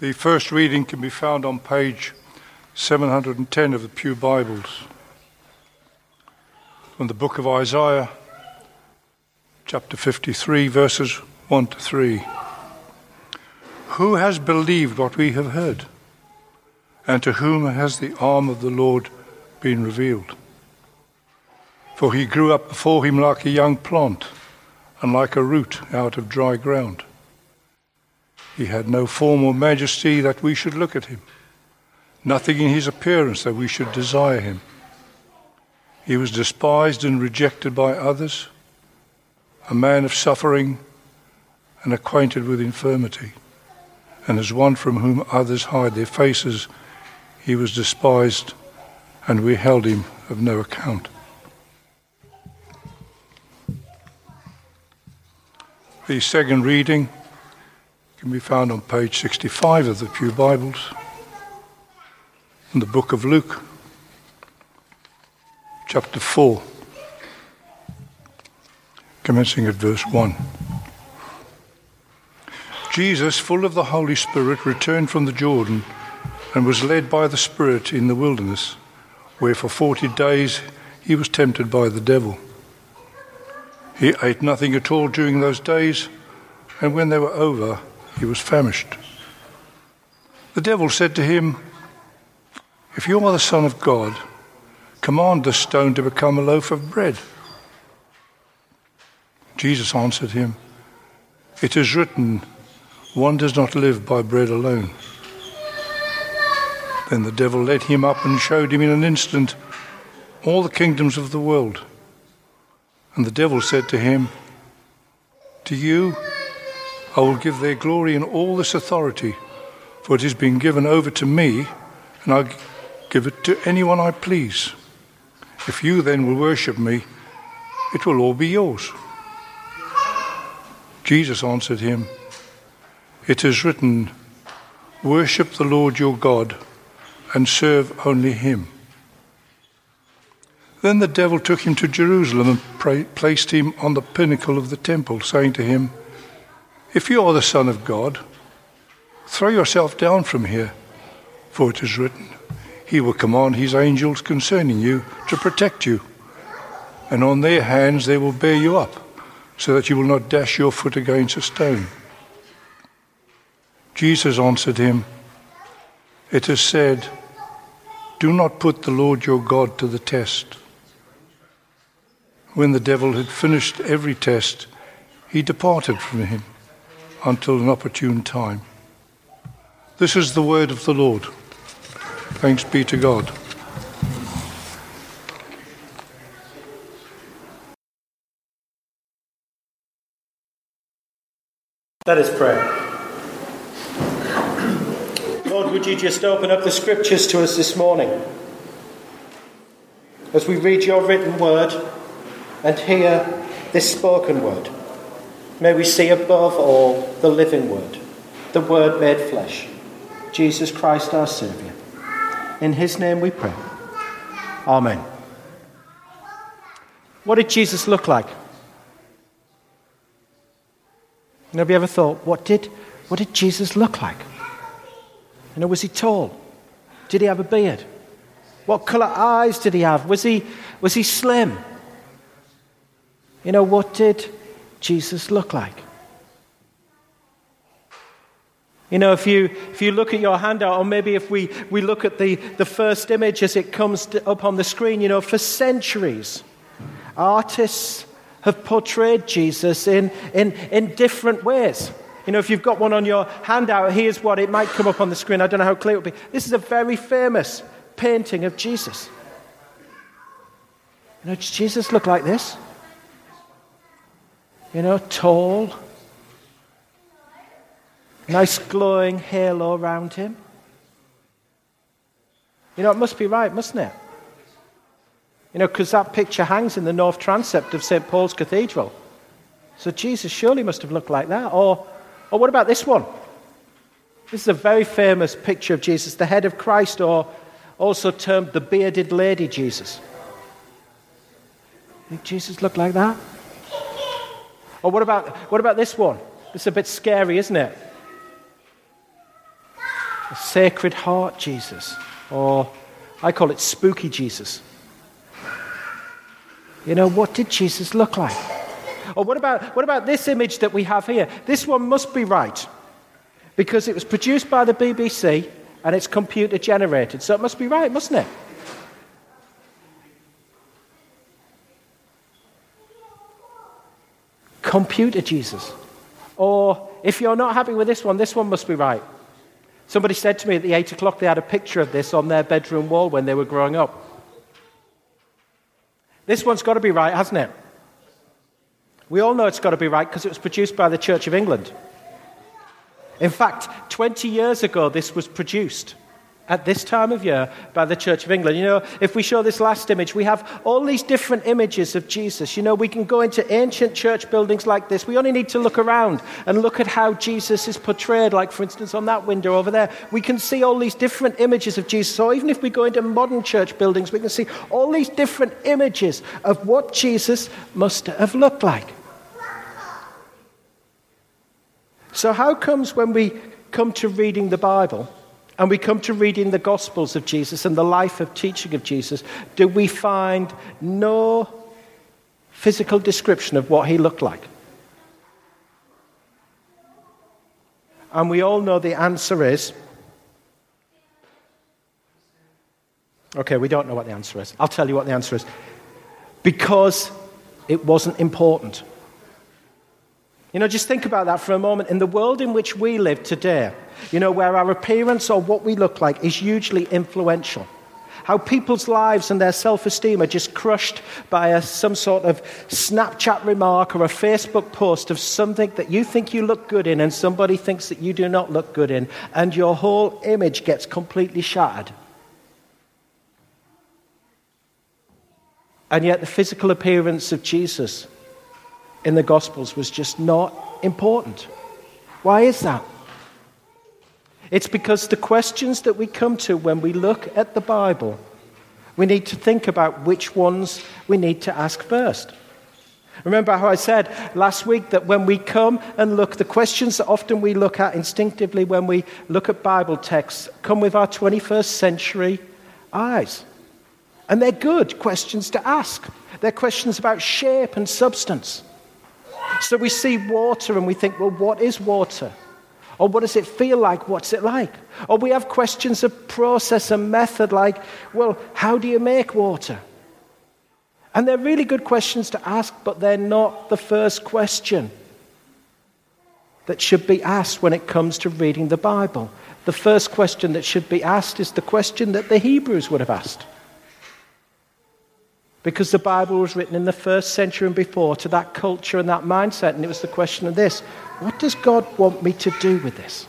The first reading can be found on page 710 of the Pew Bibles. From the book of Isaiah, chapter 53, verses 1 to 3. Who has believed what we have heard? And to whom has the arm of the Lord been revealed? For he grew up before him like a young plant and like a root out of dry ground. He had no form or majesty that we should look at him, nothing in his appearance that we should desire him. He was despised and rejected by others, a man of suffering and acquainted with infirmity. And as one from whom others hide their faces, he was despised, and we held him of no account. The second reading can be found on page 65 of the Pew Bibles in the book of Luke, chapter 4, commencing at verse 1. Jesus, full of the Holy Spirit, returned from the Jordan and was led by the Spirit in the wilderness, where for forty days he was tempted by the devil. He ate nothing at all during those days, and when they were over, he was famished. The devil said to him, If you are the Son of God, command this stone to become a loaf of bread. Jesus answered him, It is written, one does not live by bread alone. Then the devil led him up and showed him in an instant all the kingdoms of the world. And the devil said to him, To you I will give their glory and all this authority, for it has been given over to me, and I give it to anyone I please. If you then will worship me, it will all be yours. Jesus answered him, It is written, Worship the Lord your God and serve only him. Then the devil took him to Jerusalem and placed him on the pinnacle of the temple, saying to him, if you are the Son of God, throw yourself down from here, for it is written, He will command His angels concerning you to protect you, and on their hands they will bear you up, so that you will not dash your foot against a stone. Jesus answered him, It is said, Do not put the Lord your God to the test. When the devil had finished every test, he departed from him until an opportune time. This is the word of the Lord. Thanks be to God. Let us pray. Lord, would you just open up the scriptures to us this morning as we read your written word and hear this spoken word? May we see above all the living Word, the Word made flesh, Jesus Christ our Saviour. In His name we pray. Amen. What did Jesus look like? Nobody ever thought, what did, what did Jesus look like? You know, was he tall? Did he have a beard? What colour eyes did he have? Was he, was he slim? You know, what did Jesus look like? You know, if you, if you look at your handout, or maybe if we, we look at the, the first image as it comes to, up on the screen, you know, for centuries, artists have portrayed Jesus in, in, in different ways. You know, if you've got one on your handout, here's what it might come up on the screen. I don't know how clear it will be. This is a very famous painting of Jesus. You know, Jesus look like this? You know, tall, nice glowing halo around him. You know, it must be right, mustn't it? You know, because that picture hangs in the north transept of St. Paul's Cathedral. So Jesus surely must have looked like that. Or, or what about this one? This is a very famous picture of Jesus, the head of Christ, or also termed the bearded lady Jesus. Did Jesus look like that? Or what about, what about this one? It's a bit scary, isn't it? The Sacred Heart Jesus, or I call it Spooky Jesus. You know, what did Jesus look like? Or what about, what about this image that we have here? This one must be right because it was produced by the BBC and it's computer generated. So it must be right, mustn't it? Computer Jesus. Or if you're not happy with this one, this one must be right. Somebody said to me at the 8 o'clock they had a picture of this on their bedroom wall when they were growing up. This one's got to be right, hasn't it? We all know it's got to be right because it was produced by the Church of England. In fact, 20 years ago, this was produced at this time of year by the Church of England. You know, if we show this last image, we have all these different images of Jesus. You know, we can go into ancient church buildings like this. We only need to look around and look at how Jesus is portrayed, like, for instance, on that window over there. We can see all these different images of Jesus. Or even if we go into modern church buildings, we can see all these different images of what Jesus must have looked like. So, how comes when we come to reading the Bible and we come to reading the Gospels of Jesus and the life of teaching of Jesus, do we find no physical description of what he looked like? And we all know the answer is okay, we don't know what the answer is. I'll tell you what the answer is. Because it wasn't important. You know, just think about that for a moment. In the world in which we live today, you know, where our appearance or what we look like is hugely influential. How people's lives and their self esteem are just crushed by a, some sort of Snapchat remark or a Facebook post of something that you think you look good in and somebody thinks that you do not look good in, and your whole image gets completely shattered. And yet, the physical appearance of Jesus in the Gospels was just not important. Why is that? It's because the questions that we come to when we look at the Bible, we need to think about which ones we need to ask first. Remember how I said last week that when we come and look, the questions that often we look at instinctively when we look at Bible texts come with our 21st century eyes. And they're good questions to ask. They're questions about shape and substance. So we see water and we think, well, what is water? Or what does it feel like? What's it like? Or we have questions of process and method like, well, how do you make water? And they're really good questions to ask, but they're not the first question that should be asked when it comes to reading the Bible. The first question that should be asked is the question that the Hebrews would have asked. Because the Bible was written in the first century and before to that culture and that mindset. And it was the question of this What does God want me to do with this?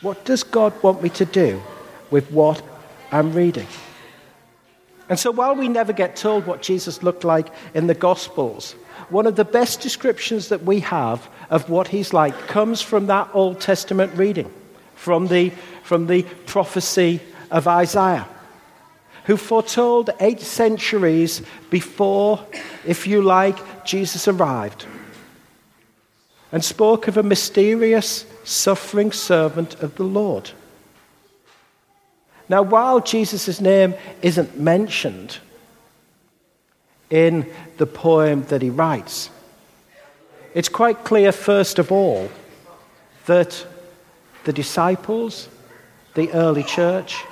What does God want me to do with what I'm reading? And so while we never get told what Jesus looked like in the Gospels, one of the best descriptions that we have of what he's like comes from that Old Testament reading, from the, from the prophecy of Isaiah who foretold eight centuries before, if you like, Jesus arrived, and spoke of a mysterious, suffering servant of the Lord. Now, while Jesus' name isn't mentioned in the poem that he writes, it's quite clear, first of all, that the disciples, the early church,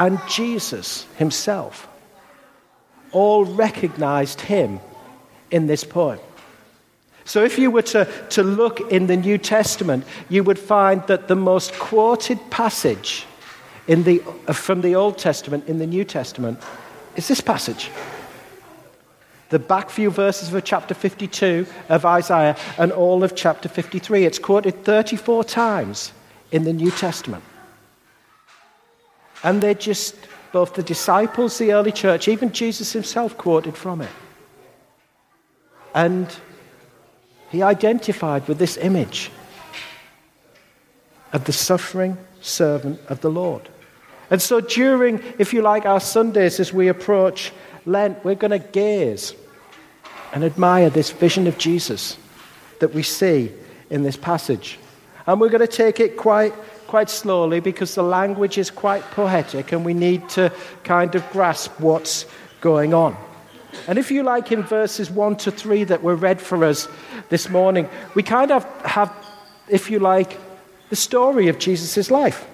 and Jesus himself all recognized him in this poem. So, if you were to, to look in the New Testament, you would find that the most quoted passage in the, from the Old Testament in the New Testament is this passage. The back few verses of chapter 52 of Isaiah and all of chapter 53. It's quoted 34 times in the New Testament. And they're just, both the disciples, the early church, even Jesus himself quoted from it. And he identified with this image of the suffering servant of the Lord. And so during, if you like, our Sundays as we approach Lent, we're going to gaze and admire this vision of Jesus that we see in this passage. And we're going to take it quite quite slowly because the language is quite poetic and we need to kind of grasp what's going on. And if you like, in verses 1 to 3 that were read for us this morning, we kind of have, if you like, the story of Jesus' life.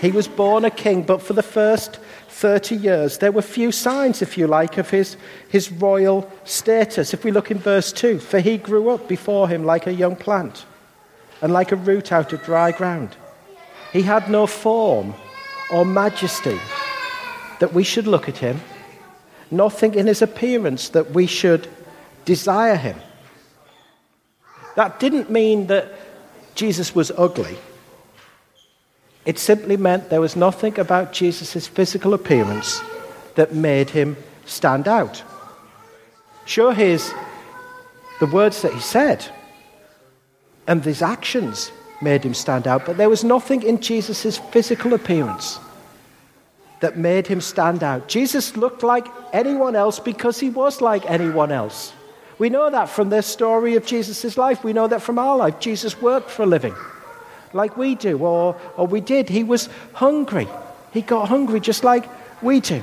He was born a king, but for the first 30 years, there were few signs, if you like, of his, his royal status. If we look in verse 2, for he grew up before him like a young plant and like a root out of dry ground. He had no form or majesty that we should look at him, nothing in his appearance that we should desire him. That didn't mean that Jesus was ugly. It simply meant there was nothing about Jesus' physical appearance that made him stand out. Sure, his, the words that he said and his actions made him stand out, but there was nothing in Jesus' physical appearance that made him stand out. Jesus looked like anyone else because he was like anyone else. We know that from the story of Jesus' life. We know that from our life. Jesus worked for a living like we do, or, or we did. He was hungry. He got hungry just like we do.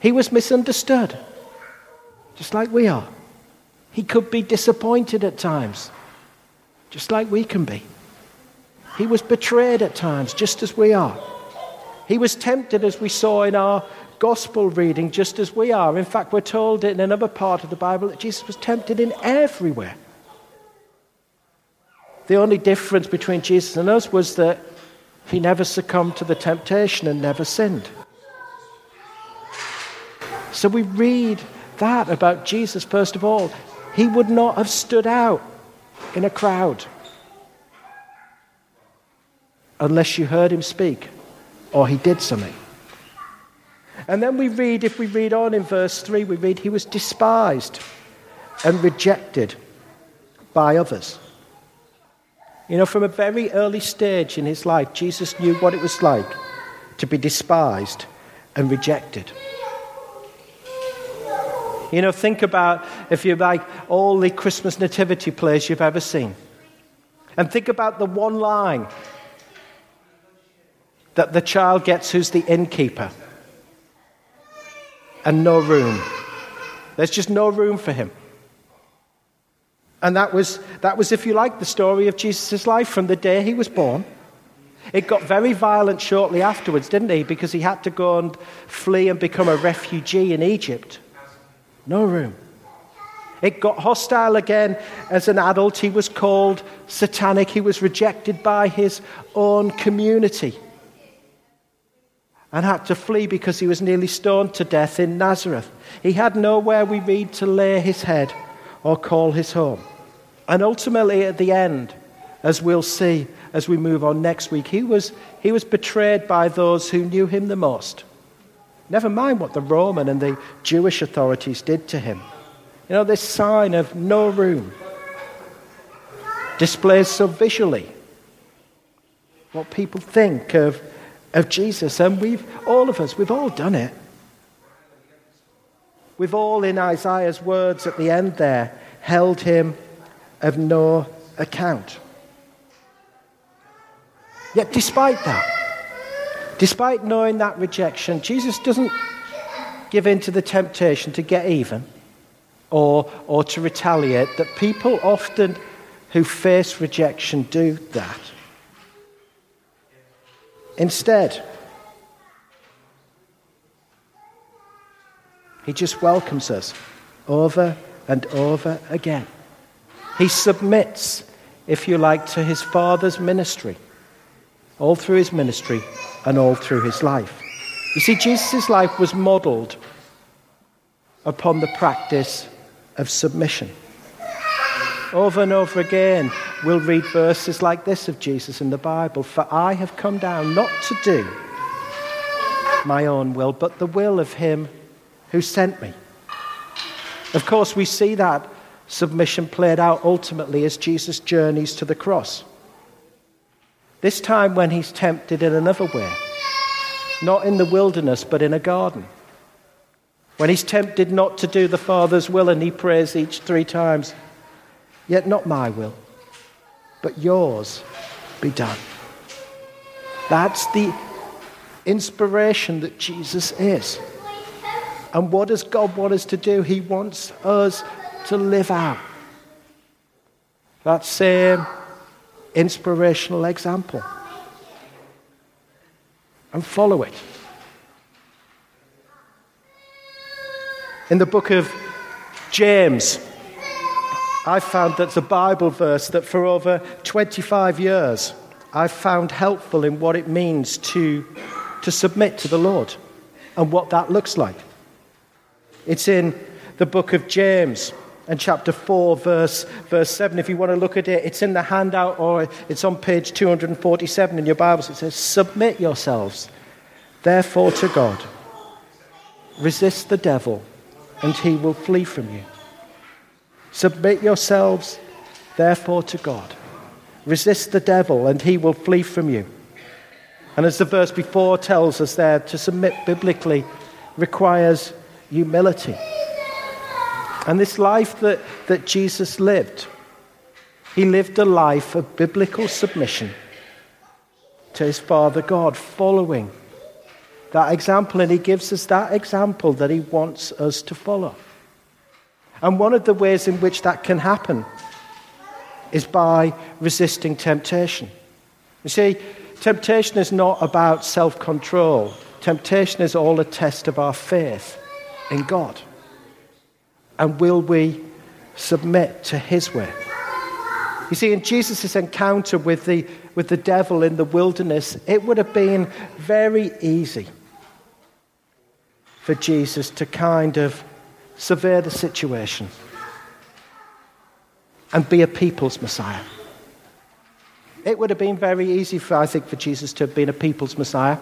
He was misunderstood, just like we are. He could be disappointed at times, just like we can be. He was betrayed at times, just as we are. He was tempted, as we saw in our gospel reading, just as we are. In fact, we're told in another part of the Bible that Jesus was tempted in everywhere. The only difference between Jesus and us was that he never succumbed to the temptation and never sinned. So we read that about Jesus, first of all. He would not have stood out in a crowd unless you heard him speak or he did something. And then we read, if we read on in verse 3, we read, he was despised and rejected by others. You know, from a very early stage in his life, Jesus knew what it was like to be despised and rejected. You know, think about, if you like, all the Christmas nativity plays you've ever seen. And think about the one line that the child gets who's the innkeeper. And no room. There's just no room for him. And that was, that was, if you like, the story of Jesus' life from the day he was born. It got very violent shortly afterwards, didn't he? Because he had to go and flee and become a refugee in Egypt. No room. It got hostile again as an adult. He was called satanic. He was rejected by his own community and had to flee because he was nearly stoned to death in Nazareth. He had nowhere, we read, to lay his head or call his home. And ultimately, at the end, as we'll see as we move on next week, he was, he was betrayed by those who knew him the most. Never mind what the Roman and the Jewish authorities did to him. You know, this sign of no room displays so visually what people think of, of Jesus. And we've, all of us, we've all done it. We've all, in Isaiah's words at the end there, held him of no account. Yet, despite that, despite knowing that rejection, Jesus doesn't give in to the temptation to get even or, or to retaliate, that people often who face rejection do that. Instead, He just welcomes us over and over again. He submits, if you like, to his Father's ministry, all through his ministry and all through his life. You see, Jesus' life was modeled upon the practice of submission. Over and over again, we'll read verses like this of Jesus in the Bible For I have come down not to do my own will, but the will of him who sent me. Of course, we see that submission played out ultimately as Jesus journeys to the cross. This time when he's tempted in another way, not in the wilderness, but in a garden. When he's tempted not to do the Father's will and he prays each three times, Yet not my will, but yours be done. That's the inspiration that Jesus is. And what does God want us to do? He wants us to live out that same inspirational example and follow it. In the book of James, I found that the Bible verse that for over 25 years I've found helpful in what it means to, to submit to the Lord and what that looks like. It's in the book of James and chapter 4, verse, verse 7. If you want to look at it, it's in the handout or it's on page 247 in your Bibles. It says, Submit yourselves, therefore, to God. Resist the devil, and he will flee from you. Submit yourselves, therefore, to God. Resist the devil, and he will flee from you. And as the verse before tells us there, to submit biblically requires humility. And this life that, that Jesus lived, he lived a life of biblical submission to his Father God, following that example. And he gives us that example that he wants us to follow. And one of the ways in which that can happen is by resisting temptation. You see, temptation is not about self control, temptation is all a test of our faith in God. And will we submit to his way? You see, in Jesus' encounter with the, with the devil in the wilderness, it would have been very easy for Jesus to kind of survey the situation and be a people's Messiah. It would have been very easy, for, I think, for Jesus to have been a people's Messiah.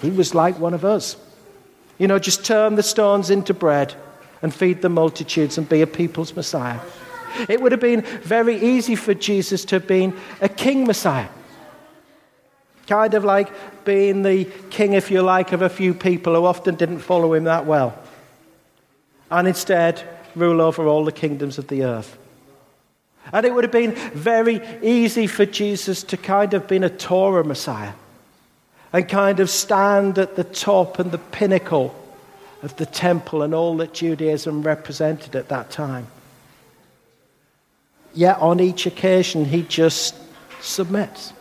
He was like one of us. You know, just turn the stones into bread and feed the multitudes and be a people's Messiah. It would have been very easy for Jesus to have been a king Messiah. Kind of like being the king, if you like, of a few people who often didn't follow him that well. And instead, rule over all the kingdoms of the earth. And it would have been very easy for Jesus to kind of been a Torah Messiah and kind of stand at the top and the pinnacle of the temple and all that Judaism represented at that time. Yet on each occasion, he just submits.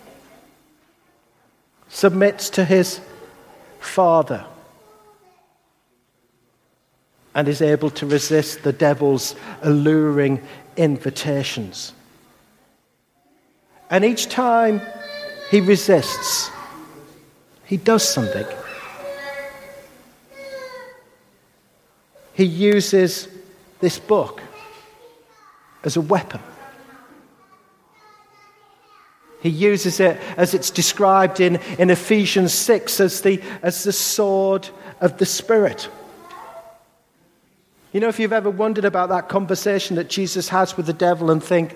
Submits to his Father and is able to resist the devil's alluring invitations. And each time he resists, he does something. he uses this book as a weapon. He uses it as it's described in, in Ephesians 6 as the, as the sword of the Spirit. You know, if you've ever wondered about that conversation that Jesus has with the devil and think,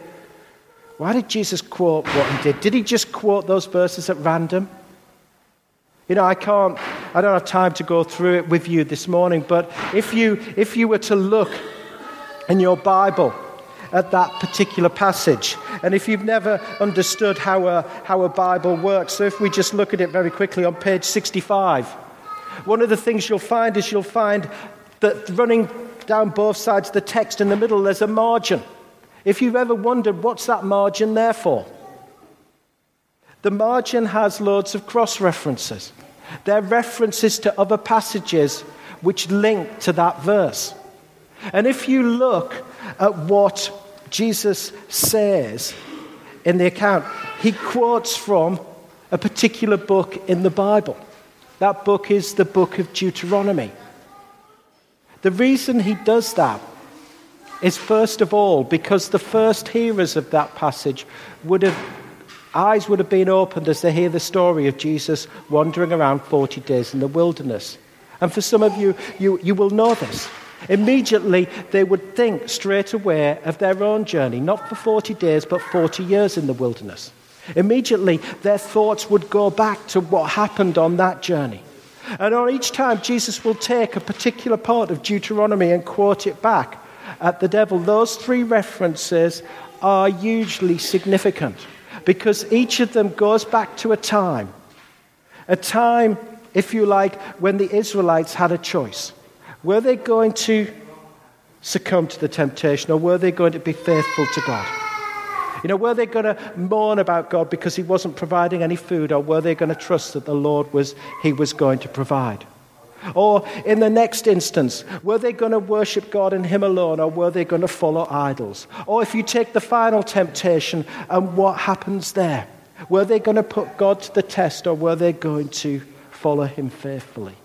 why did Jesus quote what he did? Did he just quote those verses at random? You know, I can't, I don't have time to go through it with you this morning, but if you, if you were to look in your Bible at that particular passage, and if you've never understood how a, how a Bible works, so if we just look at it very quickly on page 65, one of the things you'll find is you'll find that running down both sides of the text in the middle, there's a margin. If you've ever wondered what's that margin there for, the margin has loads of cross references. They're references to other passages which link to that verse. And if you look at what Jesus says in the account, he quotes from a particular book in the Bible. That book is the book of Deuteronomy. The reason he does that is, first of all, because the first hearers of that passage would have Eyes would have been opened as they hear the story of Jesus wandering around 40 days in the wilderness. And for some of you, you, you will know this. Immediately, they would think straight away of their own journey, not for 40 days, but 40 years in the wilderness. Immediately, their thoughts would go back to what happened on that journey. And on each time, Jesus will take a particular part of Deuteronomy and quote it back at the devil. Those three references are hugely significant because each of them goes back to a time, a time, if you like, when the Israelites had a choice. Were they going to succumb to the temptation or were they going to be faithful to God? You know, were they going to mourn about God because he wasn't providing any food, or were they going to trust that the Lord was, he was going to provide? Or in the next instance, were they going to worship God and Him alone, or were they going to follow idols? Or if you take the final temptation, and what happens there? Were they going to put God to the test, or were they going to follow Him faithfully?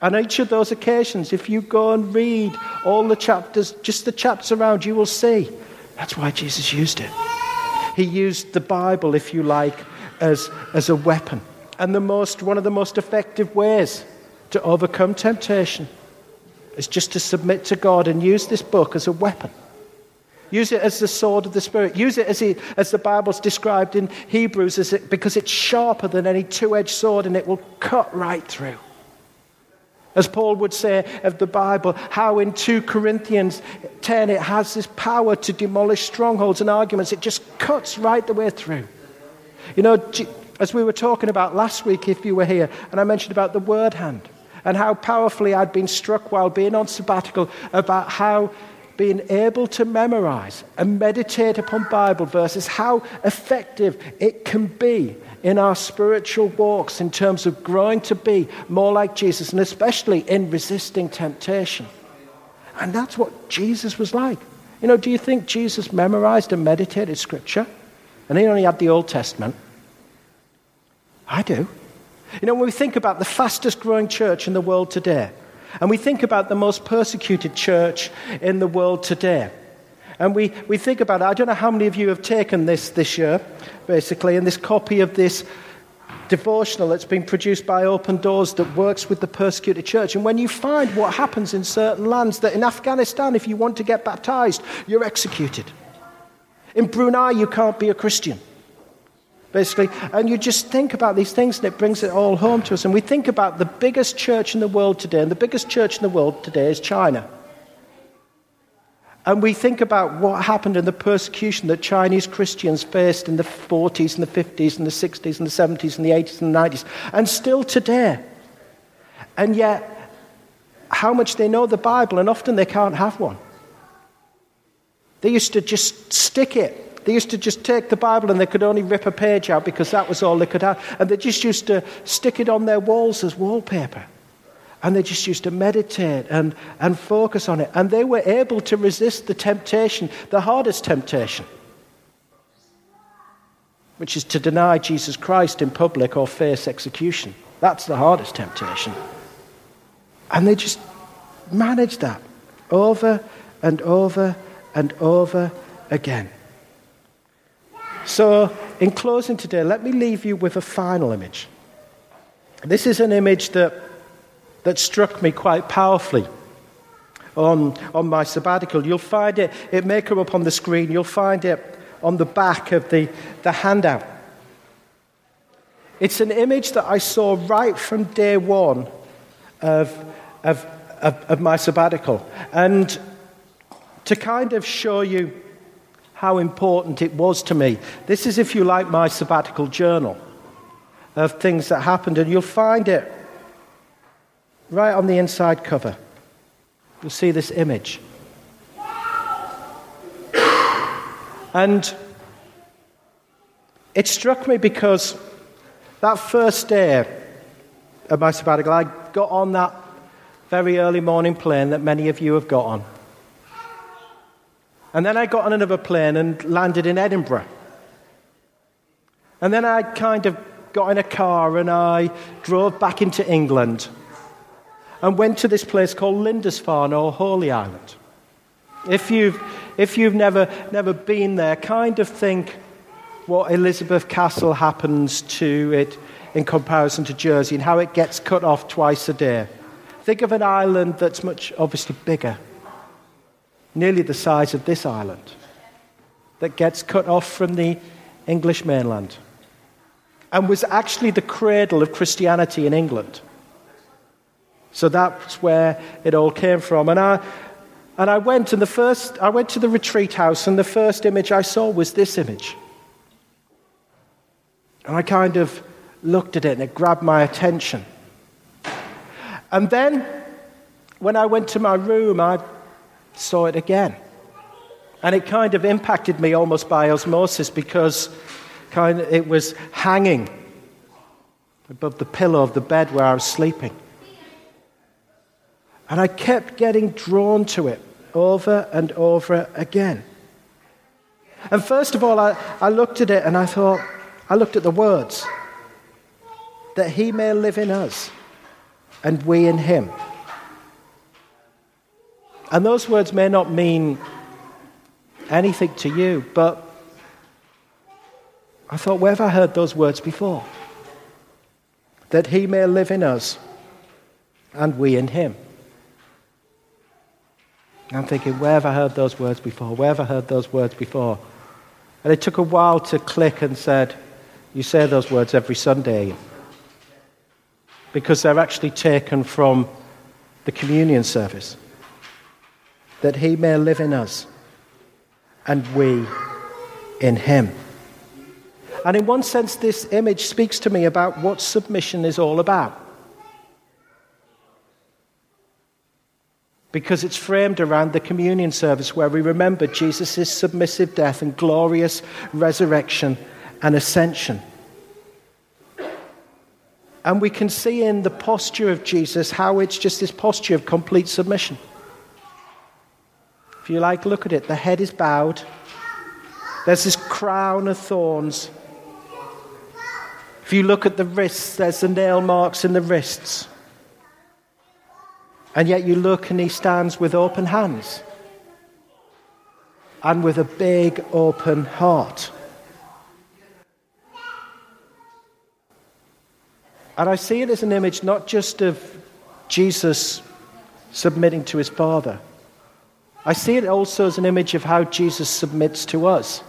On each of those occasions, if you go and read all the chapters, just the chapters around, you will see that's why Jesus used it. He used the Bible, if you like, as, as a weapon. And the most, one of the most effective ways to overcome temptation is just to submit to God and use this book as a weapon. Use it as the sword of the Spirit. Use it as, he, as the Bible's described in Hebrews as it, because it's sharper than any two edged sword and it will cut right through. As Paul would say of the Bible, how in 2 Corinthians 10 it has this power to demolish strongholds and arguments. It just cuts right the way through. You know, as we were talking about last week, if you were here, and I mentioned about the word hand and how powerfully I'd been struck while being on sabbatical about how being able to memorize and meditate upon Bible verses, how effective it can be in our spiritual walks in terms of growing to be more like Jesus, and especially in resisting temptation. And that's what Jesus was like. You know, do you think Jesus memorized and meditated Scripture? And he only had the Old Testament. I do. You know, when we think about the fastest growing church in the world today, and we think about the most persecuted church in the world today, and we, we think about it. I don't know how many of you have taken this this year, basically, and this copy of this devotional that's been produced by Open Doors that works with the persecuted church. And when you find what happens in certain lands, that in Afghanistan, if you want to get baptized, you're executed. In Brunei, you can't be a Christian. Basically, and you just think about these things and it brings it all home to us. And we think about the biggest church in the world today, and the biggest church in the world today is China. And we think about what happened in the persecution that Chinese Christians faced in the 40s and the 50s and the 60s and the 70s and the 80s and the 90s, and still today. And yet, how much they know the Bible, and often they can't have one. They used to just stick it. They used to just take the Bible and they could only rip a page out because that was all they could have. And they just used to stick it on their walls as wallpaper. And they just used to meditate and, and focus on it. And they were able to resist the temptation, the hardest temptation, which is to deny Jesus Christ in public or face execution. That's the hardest temptation. And they just managed that over and over and over again. So, in closing today, let me leave you with a final image. This is an image that that struck me quite powerfully on, on my sabbatical. You'll find it, it may come up on the screen, you'll find it on the back of the, the handout. It's an image that I saw right from day one of, of, of, of my sabbatical. And to kind of show you how important it was to me, this is, if you like, my sabbatical journal of things that happened. And you'll find it right on the inside cover, you'll see this image. And it struck me because that first day of my sabbatical, I got on that very early morning plane that many of you have got on. And then I got on another plane and landed in Edinburgh. And then I kind of got in a car and I drove back into England and went to this place called Lindisfarne or Holy Island. If you've, if you've never, never been there, kind of think what Elizabeth Castle happens to it in comparison to Jersey and how it gets cut off twice a day. Think of an island that's much obviously bigger, nearly the size of this island, that gets cut off from the English mainland and was actually the cradle of Christianity in England. So that's where it all came from. And I, And I went, and the first, I went to the retreat house, and the first image I saw was this image. And I kind of looked at it, and it grabbed my attention. And then, when I went to my room, I saw it again. And it kind of impacted me almost by osmosis because kind of, it was hanging above the pillow of the bed where I was sleeping. And I kept getting drawn to it over and over again. And first of all, I, I looked at it and I thought, I looked at the words that he may live in us and we in him. And those words may not mean anything to you, but I thought, where have I heard those words before? That he may live in us and we in him. I'm thinking, where have I heard those words before? Where have I heard those words before? And it took a while to click and said, You say those words every Sunday. Because they're actually taken from the communion service. That he may live in us and we in him. And in one sense, this image speaks to me about what submission is all about. Because it's framed around the communion service where we remember Jesus' submissive death and glorious resurrection and ascension. And we can see in the posture of Jesus how it's just this posture of complete submission. If you like, look at it. The head is bowed. There's this crown of thorns. If you look at the wrists, there's the nail marks in the wrists. And yet you look and he stands with open hands and with a big open heart. And I see it as an image not just of Jesus submitting to his Father I see it also as an image of how Jesus submits to us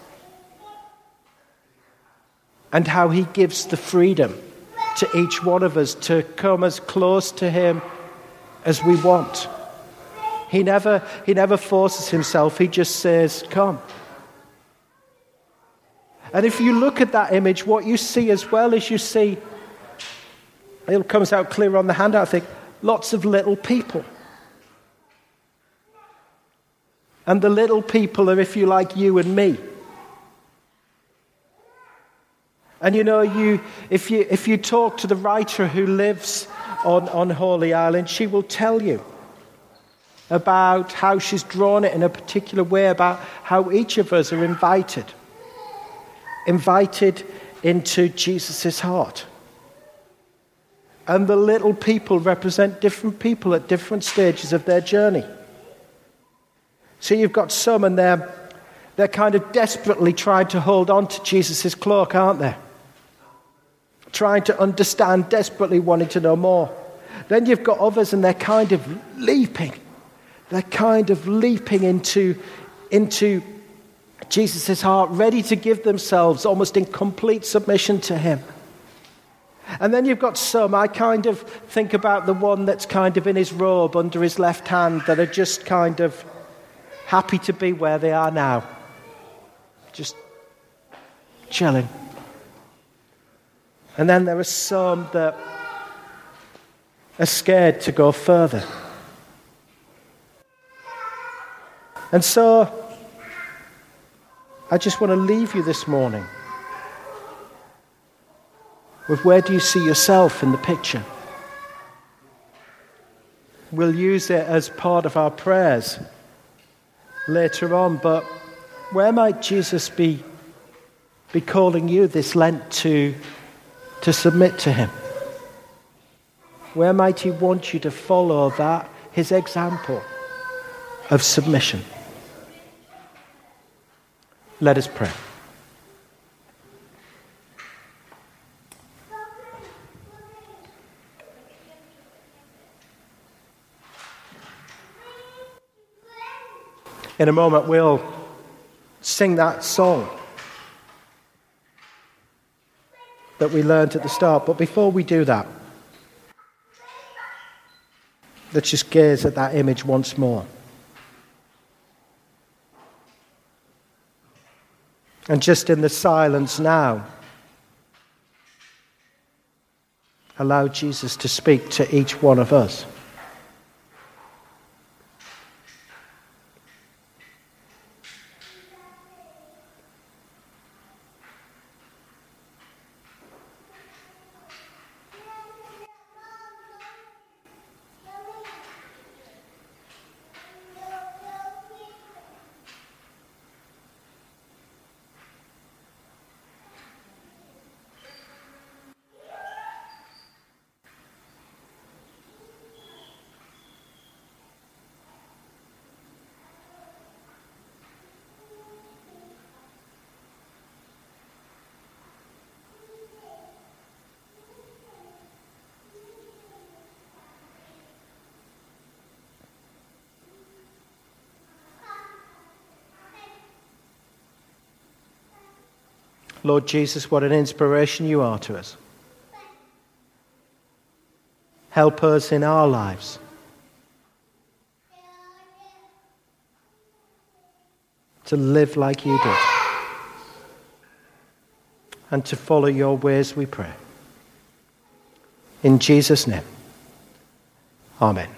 and how he gives the freedom to each one of us to come as close to him as we want. He never, he never forces himself, he just says, Come. And if you look at that image, what you see as well is you see, it comes out clear on the handout, I think, lots of little people. And the little people are, if you like, you and me. And you know, you, if, you, if you talk to the writer who lives on, on Holy Island, she will tell you about how she's drawn it in a particular way, about how each of us are invited. Invited into Jesus' heart. And the little people represent different people at different stages of their journey. So you've got some, and they're, they're kind of desperately trying to hold on to Jesus' cloak, aren't they? Trying to understand, desperately wanting to know more. Then you've got others, and they're kind of leaping. They're kind of leaping into, into Jesus' heart, ready to give themselves almost in complete submission to Him. And then you've got some, I kind of think about the one that's kind of in his robe under his left hand that are just kind of happy to be where they are now. Just chilling. And then there are some that are scared to go further. And so, I just want to leave you this morning with where do you see yourself in the picture? We'll use it as part of our prayers later on, but where might Jesus be, be calling you this Lent to, to submit to Him? Where might He want you to follow that, His example of submission? Let us pray. in a moment, we'll sing that song that we learned at the start. But before we do that, let's just gaze at that image once more. And just in the silence now, allow Jesus to speak to each one of us. Lord Jesus, what an inspiration you are to us. Help us in our lives. To live like you did. And to follow your ways, we pray. In Jesus' name. Amen.